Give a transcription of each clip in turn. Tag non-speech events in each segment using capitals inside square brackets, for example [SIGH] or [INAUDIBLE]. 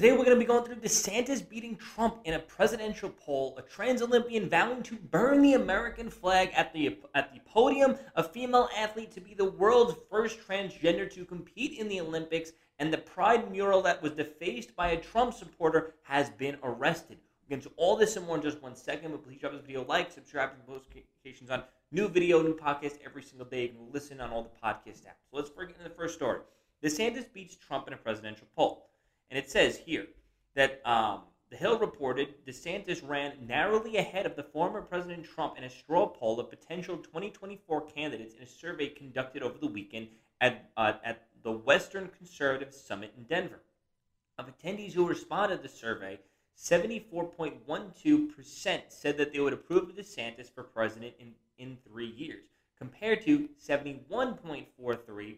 Today we're going to be going through DeSantis beating Trump in a presidential poll, a trans Olympian vowing to burn the American flag at the at the podium, a female athlete to be the world's first transgender to compete in the Olympics, and the Pride mural that was defaced by a Trump supporter has been arrested. Get into all this and more in just one second, but please drop this video like, subscribe, and post notifications on new video, new podcast every single day. You can listen on all the podcast apps. So let's begin the first story. DeSantis beats Trump in a presidential poll. And it says here that um, the Hill reported DeSantis ran narrowly ahead of the former President Trump in a straw poll of potential 2024 candidates in a survey conducted over the weekend at, uh, at the Western Conservative Summit in Denver. Of attendees who responded to the survey, 74.12% said that they would approve of DeSantis for president in, in three years, compared to 71.43%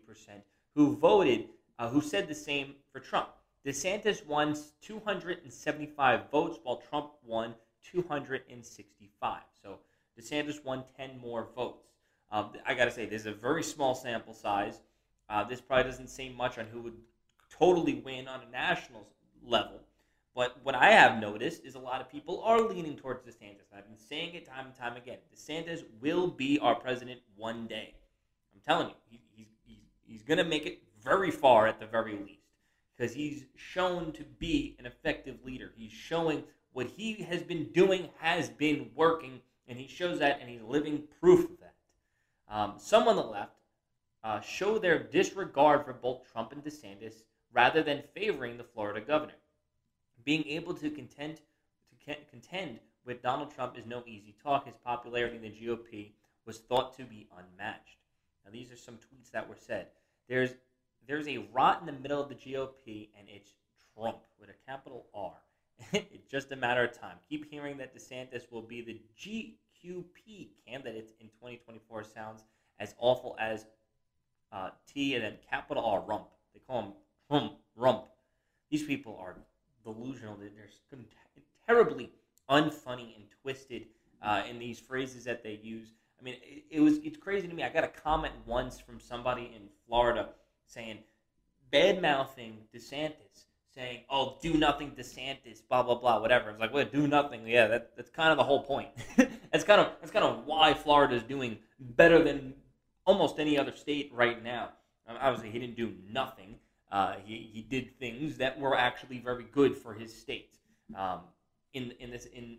who voted, uh, who said the same for Trump. DeSantis won 275 votes, while Trump won 265. So DeSantis won 10 more votes. Uh, I got to say, this is a very small sample size. Uh, this probably doesn't say much on who would totally win on a national level. But what I have noticed is a lot of people are leaning towards DeSantis. I've been saying it time and time again. DeSantis will be our president one day. I'm telling you, he, he's, he's, he's going to make it very far at the very least because he's shown to be an effective leader. He's showing what he has been doing has been working, and he shows that, and he's living proof of that. Um, some on the left uh, show their disregard for both Trump and DeSantis rather than favoring the Florida governor. Being able to contend to contend with Donald Trump is no easy talk. His popularity in the GOP was thought to be unmatched. Now, these are some tweets that were said. There's there's a rot in the middle of the GOP, and it's Trump with a capital R. [LAUGHS] it's just a matter of time. Keep hearing that DeSantis will be the GQP candidate in 2024 sounds as awful as uh, T and then capital R rump. They call him rump, rump. These people are delusional. They're terribly unfunny and twisted uh, in these phrases that they use. I mean, it, it was it's crazy to me. I got a comment once from somebody in Florida saying, bad mouthing DeSantis, saying, oh, do nothing DeSantis, blah, blah, blah, whatever. It's like, well, do nothing. Yeah, that, that's kind of the whole point. [LAUGHS] that's kind of that's kind of why Florida is doing better than almost any other state right now. Um, obviously, he didn't do nothing. Uh, he, he did things that were actually very good for his state. Um, in in this in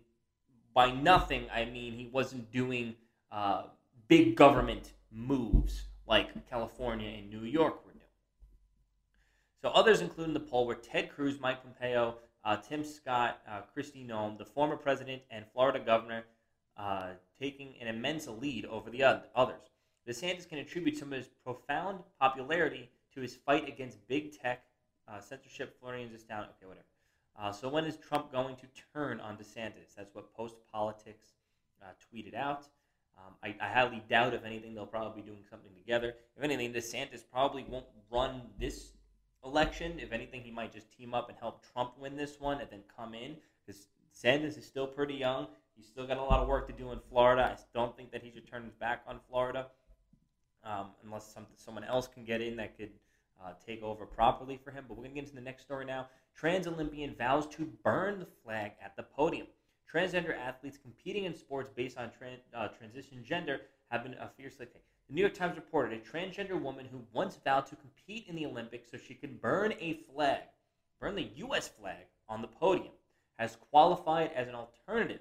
by nothing, I mean he wasn't doing uh, big government moves like California and New York so others included in the poll were Ted Cruz, Mike Pompeo, uh, Tim Scott, uh, Kristi Noem, the former president and Florida governor, uh, taking an immense lead over the others. DeSantis can attribute some of his profound popularity to his fight against big tech, uh, censorship, Floridians is down. Okay, whatever. Uh, so when is Trump going to turn on DeSantis? That's what Post Politics uh, tweeted out. Um, I, I, highly doubt, if anything, they'll probably be doing something together. If anything, DeSantis probably won't run this election. If anything, he might just team up and help Trump win this one and then come in because Sanders is still pretty young. He's still got a lot of work to do in Florida. I don't think that he should turn his back on Florida um, unless some, someone else can get in that could uh, take over properly for him. But we're going to get into the next story now. Trans Olympian vows to burn the flag at the podium. Transgender athletes competing in sports based on uh, transition gender have been a fiercely. Thing. The New York Times reported a transgender woman who once vowed to compete in the Olympics so she could burn a flag, burn the U.S. flag on the podium, has qualified as an alternative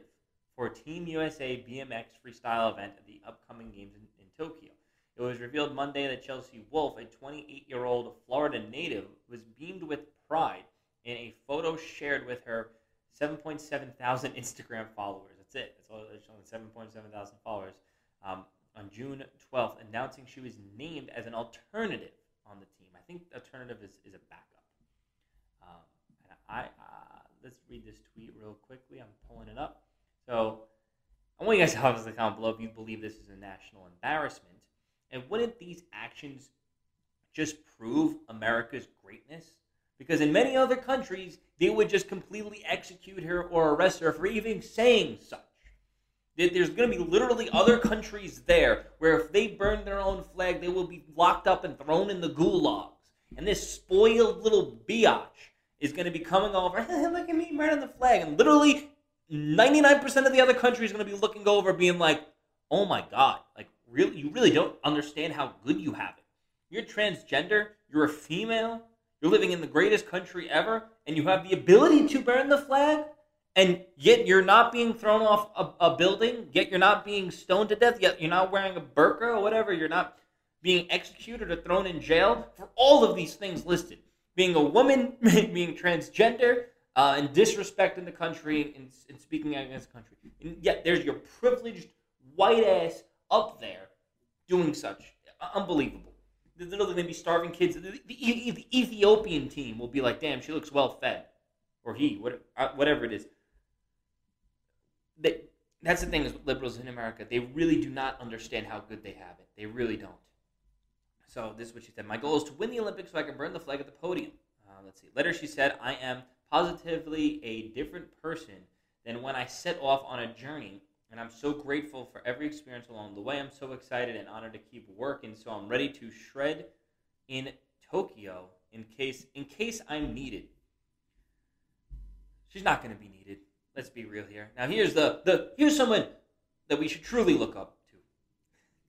for Team USA BMX freestyle event at the upcoming Games in, in Tokyo. It was revealed Monday that Chelsea Wolfe, a 28 year old Florida native, was beamed with pride in a photo shared with her 7.7 thousand Instagram followers. That's it. That's all it's showing 7.7 thousand followers. Um, on June 12th, announcing she was named as an alternative on the team. I think alternative is, is a backup. Um, and I uh, let's read this tweet real quickly. I'm pulling it up. So I want you guys to obviously comment below if you believe this is a national embarrassment. And wouldn't these actions just prove America's greatness? Because in many other countries, they would just completely execute her or arrest her for even saying such. That There's going to be literally other countries there where if they burn their own flag, they will be locked up and thrown in the gulags. And this spoiled little biatch is going to be coming over. [LAUGHS] Look at me, on the flag, and literally 99% of the other countries is going to be looking over, being like, "Oh my god, like really, you really don't understand how good you have it. You're transgender. You're a female. You're living in the greatest country ever, and you have the ability to burn the flag." and yet you're not being thrown off a, a, building, yet you're not being stoned to death, yet you're not wearing a burqa or whatever, you're not being executed or thrown in jail for all of these things listed. Being a woman, [LAUGHS] being transgender, uh, and disrespecting the country and, and speaking against the country. And yet there's your privileged white ass up there doing such. Unbelievable. They're literally going to be starving kids. The, the, the, Ethiopian team will be like, damn, she looks well fed. Or he, uh, whatever it is they, that's the thing is with liberals in America. They really do not understand how good they have it. They really don't. So this is what she said. My goal is to win the Olympics so I can burn the flag at the podium. Uh, let's see. Later she said, I am positively a different person than when I set off on a journey. And I'm so grateful for every experience along the way. I'm so excited and honored to keep working. So I'm ready to shred in Tokyo in case in case I'm needed. She's not going to be needed. Let's be real here. Now here's the, the here's someone that we should truly look up to.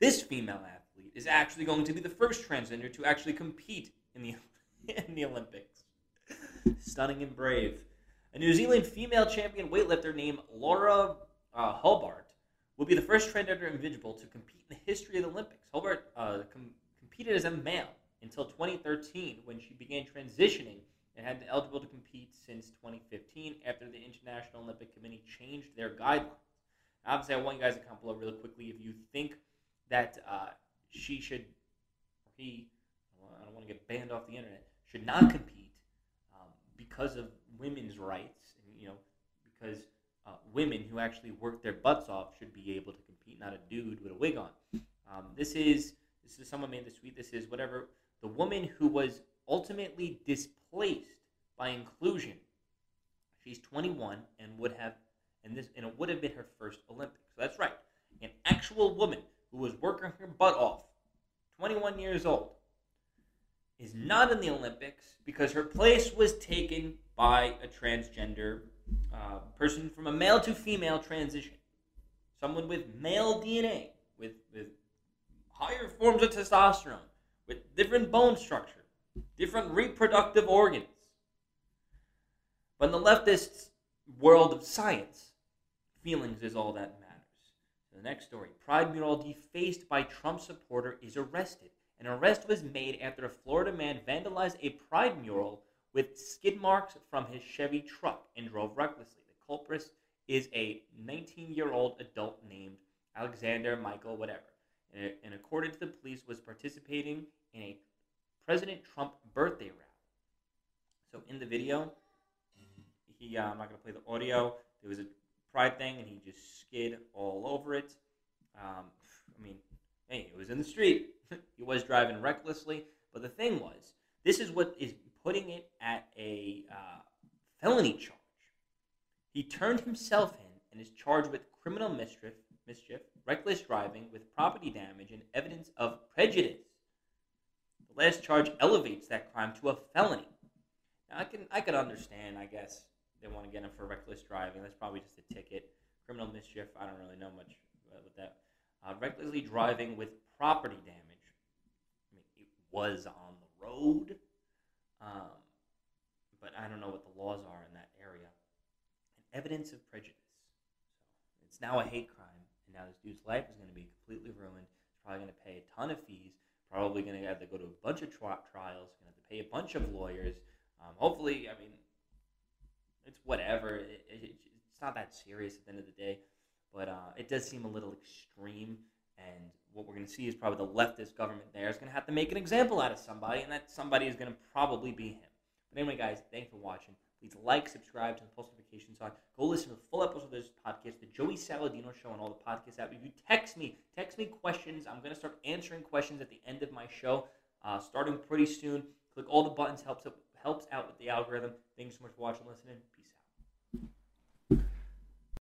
This female athlete is actually going to be the first transgender to actually compete in the [LAUGHS] in the Olympics. Stunning and brave. A New Zealand female champion weightlifter named Laurel uh, will be the first transgender individual to compete in the history of the Olympics. Hubbard uh, com- competed as a male until 2013 when she began transitioning and had been eligible to compete since 2015 after the International Olympic Committee changed their guidelines. Obviously, I want you guys to comment below really quickly if you think that uh, she should, he, I don't want to get banned off the internet, should not compete um, because of women's rights, and, you know, because women who actually work their butts off should be able to compete, not a dude with a wig on. Um, this is this is someone made this tweet. This is whatever the woman who was ultimately displaced by inclusion. She's 21 and would have and this and it would have been her first Olympics. So that's right. An actual woman who was working her butt off, 21 years old, is not in the Olympics because her place was taken by a transgender uh, person from a male to female transition. Someone with male DNA, with, with higher forms of testosterone, with different bone structure, different reproductive organs. But in the leftist world of science, feelings is all that matters. the next story Pride mural defaced by Trump supporter is arrested. An arrest was made after a Florida man vandalized a Pride mural with skid marks from his Chevy truck and drove recklessly. The culprit is a 19 year old adult named Alexander Michael, whatever, and according to the police, was participating in a President Trump birthday rally. So in the video, he uh, I'm not going to play the audio. There was a pride thing, and he just skid all over it. Um, I mean, hey, it was in the street. [LAUGHS] he was driving recklessly, but the thing was, this is what is putting it at a uh, felony charge. He turned himself in and is charged with criminal mischief, mischief, reckless driving with property damage, and evidence of prejudice. The last charge elevates that crime to a felony. Now, I can I can understand, I guess, they want to get him for reckless driving. That's probably just a ticket. Criminal mischief, I don't really know much about that. Uh, recklessly driving with property damage. I mean, it was on the road, um, but I don't know what the laws are in that area. And evidence of prejudice. So it's now a hate crime, and now this dude's life is going to be completely ruined. He's probably going to pay a ton of fees. Probably going to have to go to a bunch of tri- trials. Going to have to pay a bunch of lawyers. Um, hopefully, I mean, it's whatever. It, it, it's not that serious at the end of the day, but uh, it does seem a little extreme. And what we're going to see is probably the leftist government there is going to have to make an example out of somebody, and that somebody is going to probably be him. But anyway, guys, thanks for watching. Please like, subscribe to the post notifications on. Go listen to the full episode of this podcast, the Joey Saladino Show, and all the podcasts out. If you text me, text me questions. I'm going to start answering questions at the end of my show, uh, starting pretty soon. Click all the buttons helps helps out with the algorithm. Thanks so much for watching, and listening. Peace